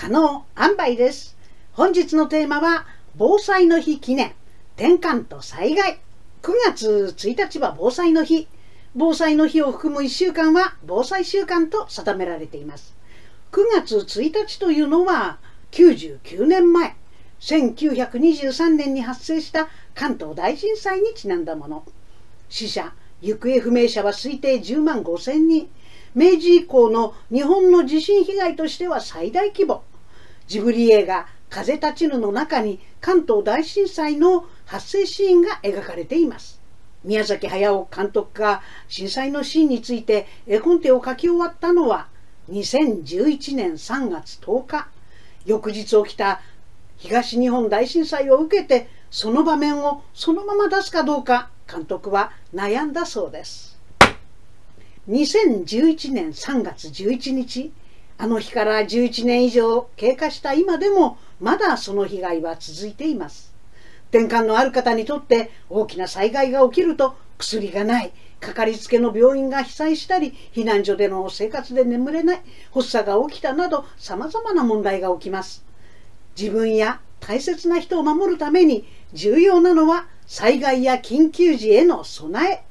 可能塩梅です。本日のテーマは防災の日記念。転換と災害。9月1日は防災の日。防災の日を含む1週間は防災週間と定められています。9月1日というのは99年前。1923年に発生した関東大震災にちなんだもの。死者行方不明者は推定10万5千人。明治以降の日本の地震被害としては最大規模。ジブリ映画「風立ちぬ」の中に関東大震災の発生シーンが描かれています。宮崎駿監督が震災のシーンについて絵コンテを書き終わったのは2011年3月10日。翌日起きた東日本大震災を受けてその場面をそのまま出すかどうか監督は悩んだそうです。2011年3月11日あの日から11年以上経過した今でもまだその被害は続いています。転換のある方にとって大きな災害が起きると薬がないかかりつけの病院が被災したり避難所での生活で眠れない発作が起きたなどさまざまな問題が起きます。自分や大切な人を守るために重要なのは災害や緊急時への備え。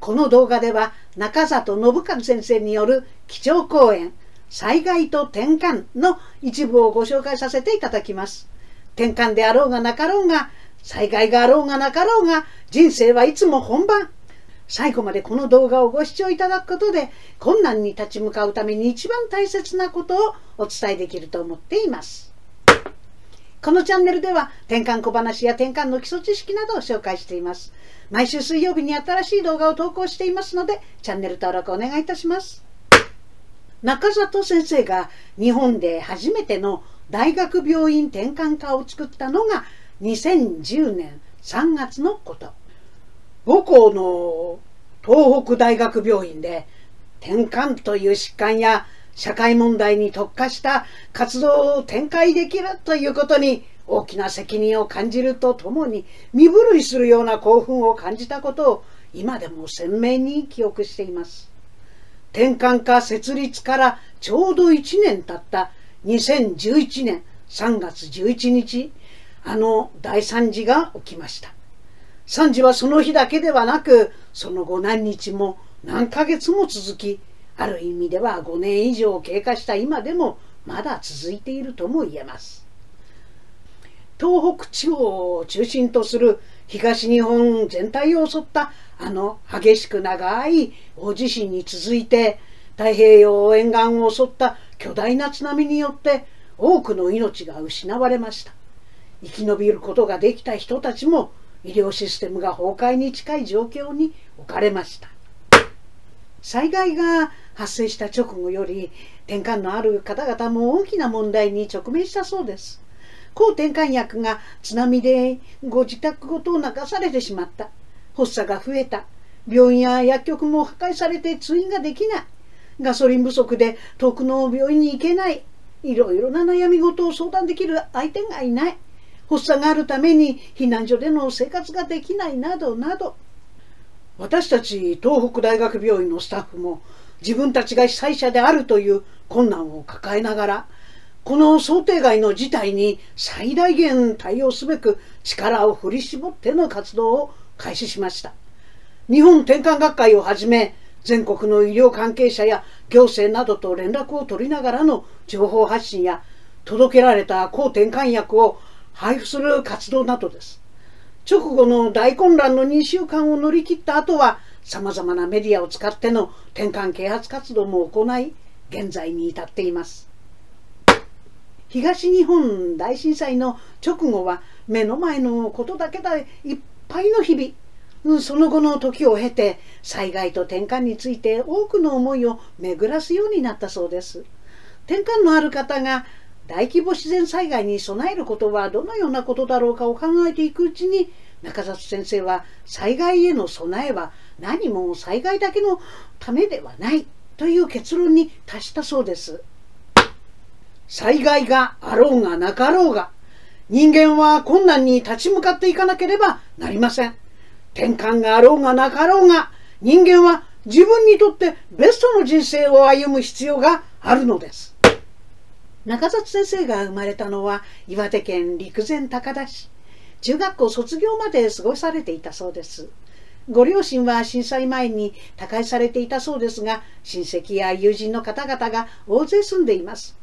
この動画では中里信和先生による基調講演。災害と転換の一部をご紹介させていただきます。転換であろうがなかろうが、災害があろうがなかろうが、人生はいつも本番。最後までこの動画をご視聴いただくことで、困難に立ち向かうために一番大切なことをお伝えできると思っています。このチャンネルでは転換小話や転換の基礎知識などを紹介しています。毎週水曜日に新しい動画を投稿していますので、チャンネル登録お願いいたします。中里先生が日本で初めての大学病院転換科を作ったのが2010年3月のこと。母校の東北大学病院で転換という疾患や社会問題に特化した活動を展開できるということに大きな責任を感じるとともに身震いするような興奮を感じたことを今でも鮮明に記憶しています。転換科設立からちょうど1年経った2011年3月11日、あの大惨事が起きました。惨事はその日だけではなく、その後何日も何ヶ月も続き、ある意味では5年以上経過した今でもまだ続いているとも言えます。東北地方を中心とする東日本全体を襲ったあの激しく長い大地震に続いて太平洋沿岸を襲った巨大な津波によって多くの命が失われました。生き延びることができた人たちも医療システムが崩壊に近い状況に置かれました。災害が発生した直後より転換のある方々も大きな問題に直面したそうです。抗転換薬が津波でご自宅ごと流されてしまった発作が増えた。病院や薬局も破壊されて通院ができない。ガソリン不足で遠くの病院に行けない。いろいろな悩み事を相談できる相手がいない。発作があるために避難所での生活ができないなどなど。私たち東北大学病院のスタッフも自分たちが被災者であるという困難を抱えながらこの想定外の事態に最大限対応すべく力を振り絞っての活動を開始しました。日本転換学会をはじめ全国の医療関係者や行政などと連絡を取りながらの情報発信や届けられた抗転換薬を配布する活動などです。直後の大混乱の2週間を乗り切った後はさまざまなメディアを使っての転換啓発活動も行い現在に至っています。東日本大震災の直後は目の前のことだけでいっぱいの日々、その後の時を経て災害と転換について多くの思いを巡らすようになったそうです。転換のある方が大規模自然災害に備えることはどのようなことだろうかを考えていくうちに中里先生は災害への備えは何も災害だけのためではないという結論に達したそうです。災害があろうがなかろうが人間は困難に立ち向かっていかなければなりません。転換があろうがなかろうが、人間は自分にとってベストの人生を歩む必要があるのです。中里先生が生まれたのは岩手県陸前高田市中学校卒業まで過ごされていたそうですご両親は震災前に他界されていたそうですが親戚や友人の方々が大勢住んでいます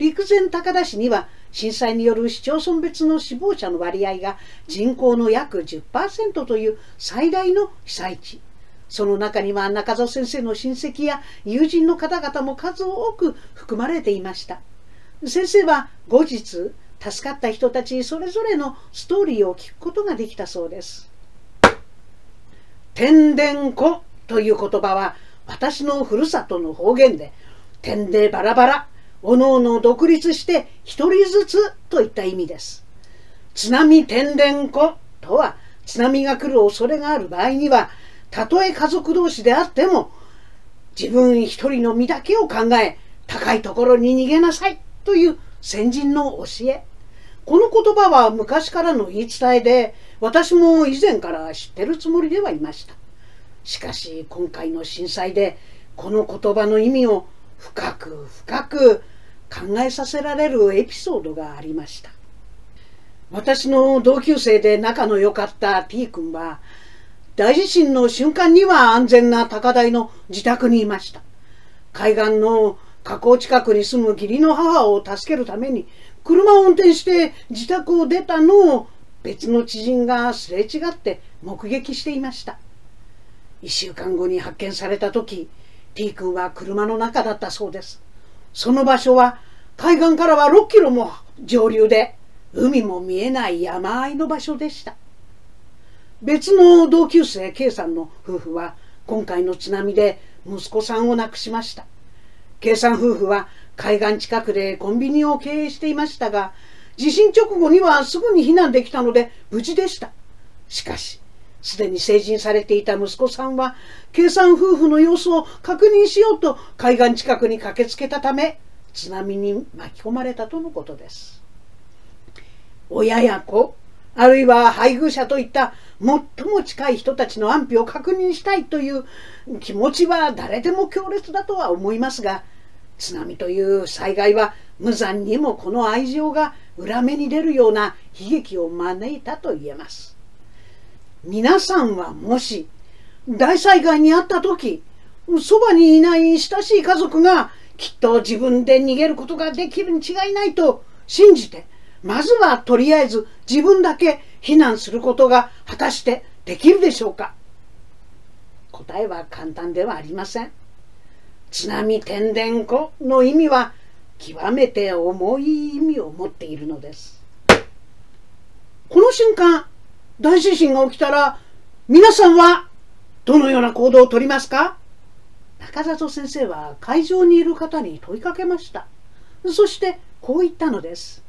陸前高田市には震災による市町村別の死亡者の割合が人口の約10%という最大の被災地。その中には中蔵先生の親戚や友人の方々も数多く含まれていました。先生は後日助かった人たちそれぞれのストーリーを聞くことができたそうです。天然子という言葉は私のふるさとの方言で天でバラバラ。おのおの独立して一人ずつといった意味です。津波天然子とは津波が来る恐れがある場合にはたとえ家族同士であっても自分一人の身だけを考え高いところに逃げなさいという先人の教え。この言葉は昔からの言い伝えで私も以前から知ってるつもりではいました。しかし今回の震災でこの言葉の意味を深く深く考えさせられるエピソードがありました。私の同級生で仲の良かった T 君は大地震の瞬間には安全な高台の自宅にいました。海岸の河口近くに住む義理の母を助けるために車を運転して自宅を出たのを別の知人がすれ違って目撃していました。1週間後に発見された時 T 君は車の中だったそうです。その場所は海岸からは6キロも上流で海も見えない山あいの場所でした。別の同級生 K さんの夫婦は今回の津波で息子さんを亡くしました。K さん夫婦は海岸近くでコンビニを経営していましたが地震直後にはすぐに避難できたので無事でした。しかしすでに成人されていた息子さんは計算夫婦の様子を確認しようと海岸近くに駆けつけたため津波に巻き込まれたとのことです親や子あるいは配偶者といった最も近い人たちの安否を確認したいという気持ちは誰でも強烈だとは思いますが津波という災害は無残にもこの愛情が裏目に出るような悲劇を招いたと言えます。皆さんはもし大災害にあった時そばにいない親しい家族がきっと自分で逃げることができるに違いないと信じてまずはとりあえず自分だけ避難することが果たしてできるでしょうか答えは簡単ではありません。津波天然湖の意味は極めて重い意味を持っているのです。この瞬間、大地震が起きたら皆さんはどのような行動をとりますか？中里先生は会場にいる方に問いかけました。そしてこう言ったのです。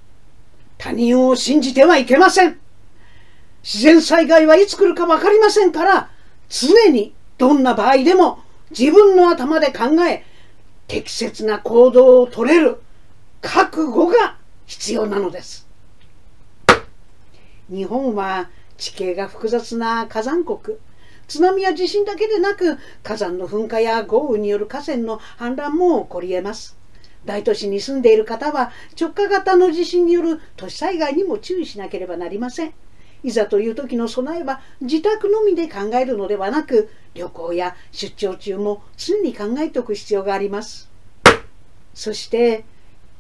他人を信じてはいけません。自然災害はいつ来るか分かりませんから、常にどんな場合でも自分の頭で考え適切な行動をとれる覚悟が必要なのです日本は地形が複雑な火山国。津波や地震だけでなく火山の噴火や豪雨による河川の氾濫も起こり得ます。大都市に住んでいる方は直下型の地震による都市災害にも注意しなければなりません。いざという時の備えは自宅のみで考えるのではなく旅行や出張中も常に考えておく必要があります。そして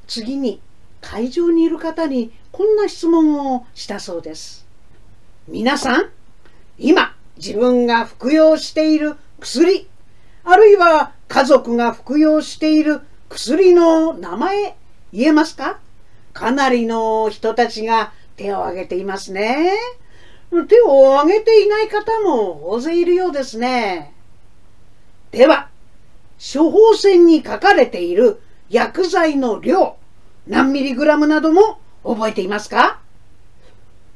次に会場にいる方にこんな質問をしたそうです。皆さん今自分が服用している薬あるいは家族が服用している薬の名前言えますか？かなりの人たちが手を挙げていますね。手を挙げていない方も大勢いるようですね。では、処方箋に書かれている薬剤の量、何ミリグラムなども覚えていますか？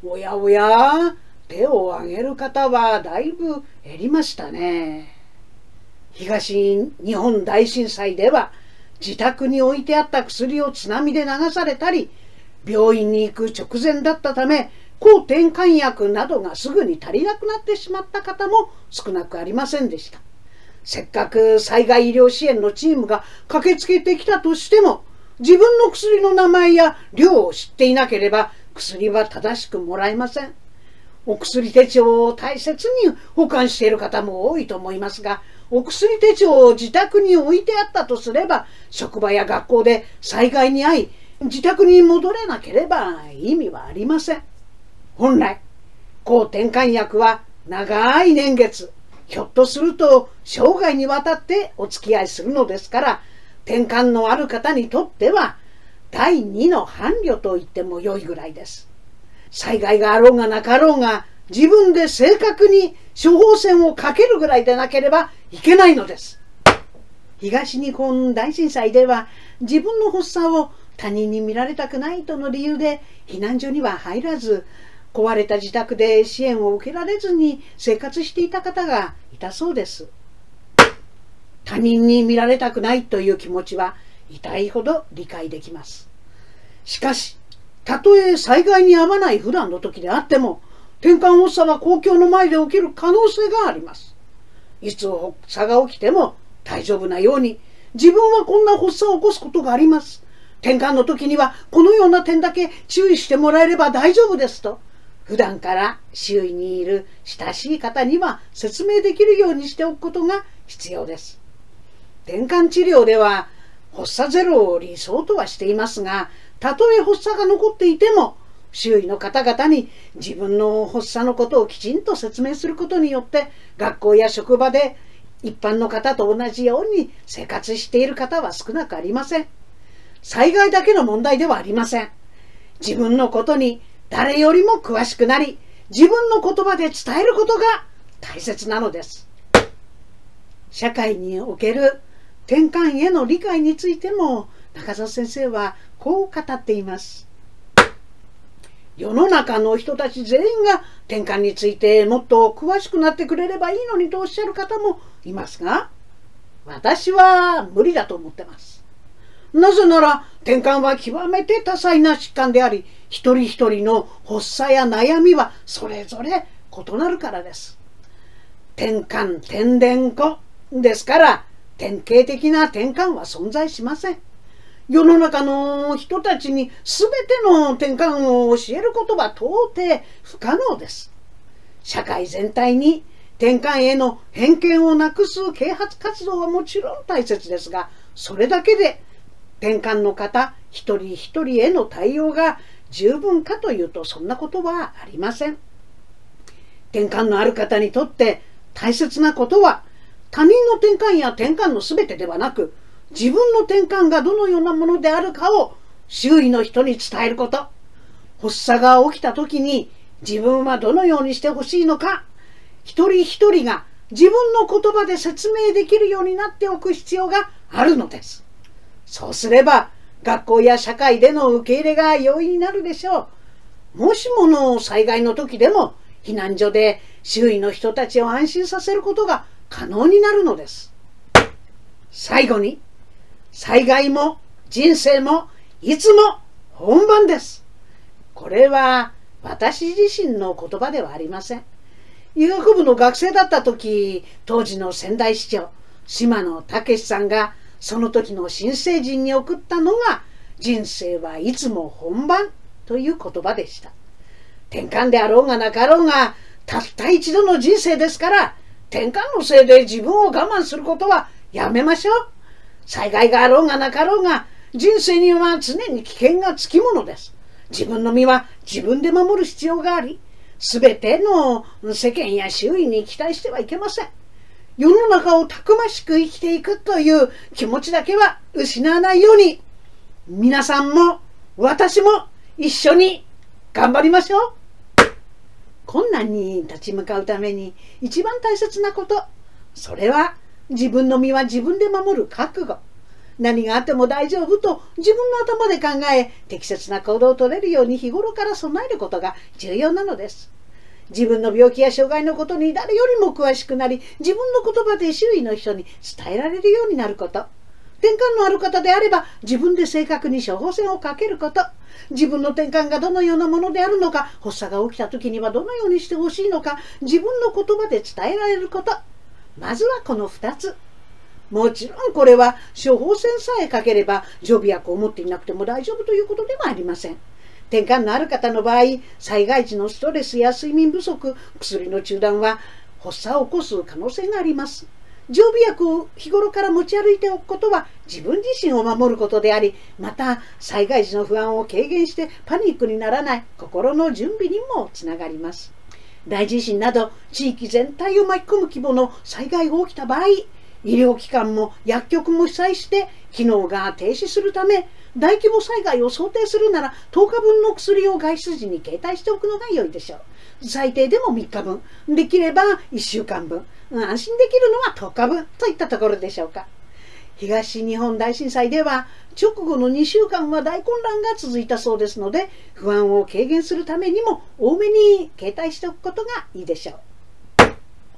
おやおや、手を挙げる方はだいぶ減りましたね。東日本大震災では自宅に置いてあった薬を津波で流されたり、病院に行く直前だったため抗転換薬などがすぐに足りなくなってしまった方も少なくありませんでしたせっかく災害医療支援のチームが駆けつけてきたとしても自分の薬の名前や量を知っていなければ薬は正しくもらえません。お薬手帳を大切に保管している方も多いと思いますが、お薬手帳を自宅に置いてあったとすれば、職場や学校で災害に遭い、自宅に戻れなければ意味はありません。本来、抗転換薬は長い年月、ひょっとすると生涯にわたってお付き合いするのですから、転換のある方にとっては、第二の伴侶と言っても良いぐらいです。災害があろうがなかろうが、自分で正確に処方箋をかけるぐらいでなければいけないのです。東日本大震災では自分の発作を他人に見られたくないとの理由で避難所には入らず壊れた自宅で支援を受けられずに生活していた方がいたそうです。他人に見られたくないという気持ちは痛いほど理解できます。しかし、たとえ災害に遭わない普段の時であっても、転換発作は公共の前で起きる可能性があります。いつ発作が起きても大丈夫なように、自分はこんな発作を起こすことがあります。転換の時にはこのような点だけ注意してもらえれば大丈夫ですと、普段から周囲にいる親しい方には説明できるようにしておくことが必要です。転換治療では発作ゼロを理想とはしていますが、たとえ発作が残っていても、周囲の方々に自分の発作のことをきちんと説明することによって、学校や職場で一般の方と同じように生活している方は少なくありません。災害だけの問題ではありません。自分のことに誰よりも詳しくなり、自分の言葉で伝えることが大切なのです。社会における転換への理解についても中澤先生はこう語っています。世の中の人たち全員が転換についてもっと詳しくなってくれればいいのにとおっしゃる方もいますが、私は無理だと思ってます。なぜなら転換は極めて多彩な疾患であり、一人一人の発作や悩みはそれぞれ異なるからです。転換、転伝子ですから、典型的な転換は存在しません。世の中の人たちに全ての転換を教えることは到底不可能です。社会全体に転換への偏見をなくす啓発活動はもちろん大切ですが、それだけで転換の方一人一人への対応が十分かというとそんなことはありません。転換のある方にとって大切なことは他人の転換や転換の全てではなく、自分の転換がどのようなものであるかを周囲の人に伝えること。発作が起きた時に自分はどのようにしてほしいのか、一人一人が自分の言葉で説明できるようになっておく必要があるのです。そうすれば、学校や社会での受け入れが容易になるでしょう。もしもの災害の時でも、避難所で周囲の人たちを安心させることが可能になるのです。最後に、災害も人生もいつも本番です。これは私自身の言葉ではありません。医学部の学生だった時、当時の仙台市長、島野武さんがその時の新成人に送ったのが人生はいつも本番という言葉でした。転換であろうがなかろうがたった一度の人生ですから転換のせいで自分を我慢することはやめましょう。災害があろうがなかろうが、人生には常に危険がつきものです。自分の身は自分で守る必要があり、すべての世間や周囲に期待してはいけません。世の中をたくましく生きていくという気持ちだけは失わないように、皆さんも私も一緒に頑張りましょう。困難に立ち向かうために一番大切なことそれは自分の身は自分で守る覚悟。何があっても大丈夫と自分の頭で考え適切な行動をとれるように日頃から備えることが重要なのです。自分の病気や障害のことに誰よりも詳しくなり自分の言葉で周囲の人に伝えられるようになること。転換のある方であれば自分で正確に処方箋をかけること。自分の転換がどのようなものであるのか発作が起きた時にはどのようにしてほしいのか自分の言葉で伝えられること。まずはこの2つもちろんこれは処方箋さえかければ常備薬を持っていなくても大丈夫ということではありません。転換のある方の場合、災害時のストレスや睡眠不足、薬の中断は発作を起こす可能性があります。常備薬を日頃から持ち歩いておくことは自分自身を守ることであり、また災害時の不安を軽減してパニックにならない心の準備にもつながります。大地震など地域全体を巻き込む規模の災害が起きた場合、医療機関も薬局も被災して機能が停止するため大規模災害を想定するなら10日分の薬を外出時に携帯しておくのが良いでしょう。最低でも3日分。できれば1週間分。安心できるのは10日分といったところでしょうか。東日本大震災では直後の2週間は大混乱が続いたそうですので不安を軽減するためにも多めに携帯しておくことがいいでしょう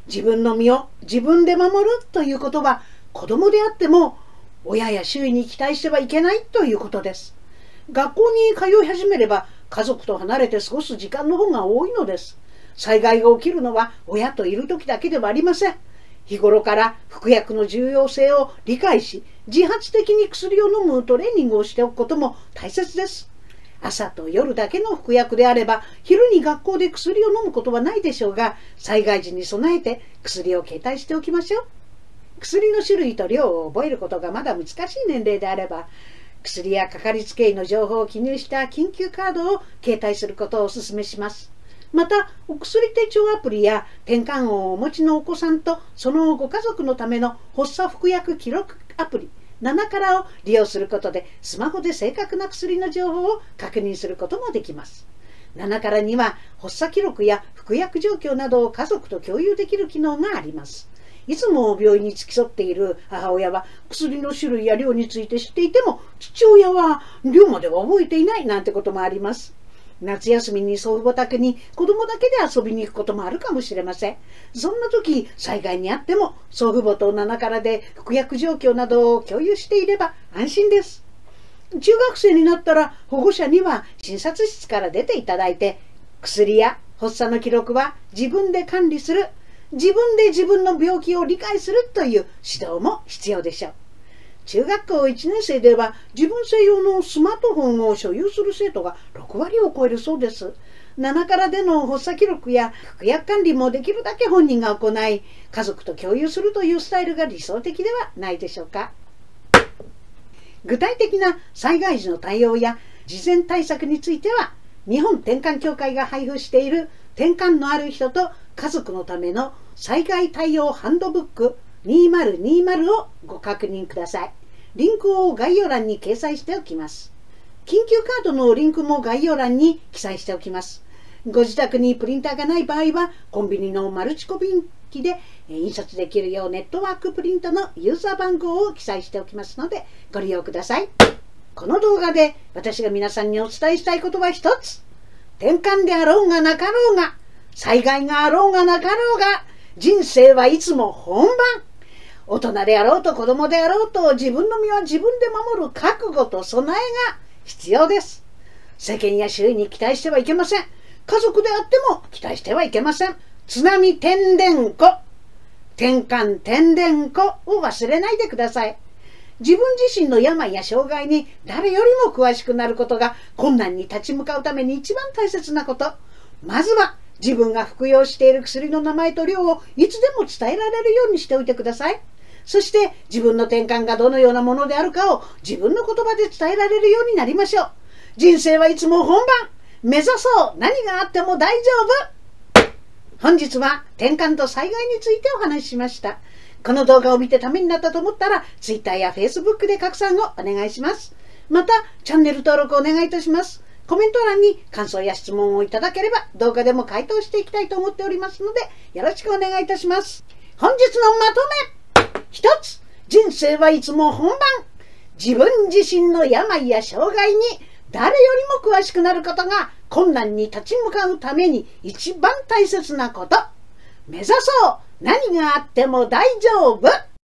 自分の身を自分で守るということは子供であっても親や周囲に期待してはいけないということです。学校に通い始めれば家族と離れて過ごす時間の方が多いのです。災害が起きるのは親といる時だけではありません。日頃から服薬の重要性を理解し、自発的に薬を飲むトレーニングをしておくことも大切です。朝と夜だけの服薬であれば昼に学校で薬を飲むことはないでしょうが災害時に備えて薬を携帯しておきましょう薬の種類と量を覚えることがまだ難しい年齢であれば薬やかかりつけ医の情報を記入した緊急カードを携帯することをお勧めしますまたお薬手帳アプリや転換音をお持ちのお子さんとそのご家族のための発作服薬記録アプリ7からを利用することでスマホで正確な薬の情報を確認することもできます。7からには発作記録や服薬状況などを家族と共有できる機能があります。いつも病院に付き添っている母親は薬の種類や量について知っていても父親は量までは覚えていないなんてこともあります。夏休みに祖父母宅に子供だけで遊びに行くこともあるかもしれません。そんな時、災害にあっても祖父母と7からで服薬状況などを共有していれば安心です。中学生になったら保護者には診察室から出ていただいて薬や発作の記録は自分で管理する自分で自分の病気を理解するという指導も必要でしょう。中学校1年生では自分専用のスマートフォンを所有する生徒が6割を超えるそうです。7からでの発作記録や服薬管理もできるだけ本人が行い、家族と共有するというスタイルが理想的ではないでしょうか。具体的な災害時の対応や事前対策については、日本転換協会が配布している転換のある人と家族のための災害対応ハンドブック2020をご確認ください。リンクを概要欄に掲載しておきます。緊急カードのリンクも概要欄に記載しておきます。ご自宅にプリンターがない場合は、コンビニのマルチコピン機で印刷できるようネットワークプリントのユーザー番号を記載しておきますので、ご利用ください。この動画で私が皆さんにお伝えしたいことは一つ。転換であろうがなかろうが、災害があろうがなかろうが、人生はいつも本番。大人であろうと子供であろうと自分の身は自分で守る覚悟と備えが必要です。世間や周囲に期待してはいけません。家族であっても期待してはいけません。津波天然湖、転換天然湖を忘れないでください。自分自身の病や障害に誰よりも詳しくなることが困難に立ち向かうために一番大切なこと。まずは自分が服用している薬の名前と量をいつでも伝えられるようにしておいてください。そして自分の転換がどのようなものであるかを自分の言葉で伝えられるようになりましょう。人生はいつも本番目指そう何があっても大丈夫本日は転換と災害についてお話ししました。この動画を見てためになったと思ったら Twitter や Facebook で拡散をお願いします。またチャンネル登録お願いいたします。コメント欄に感想や質問をいただければ動画でも回答していきたいと思っておりますのでよろしくお願いいたします。本日のまとめ一つ、人生はいつも本番。自分自身の病や障害に誰よりも詳しくなることが困難に立ち向かうために一番大切なこと。目指そう何があっても大丈夫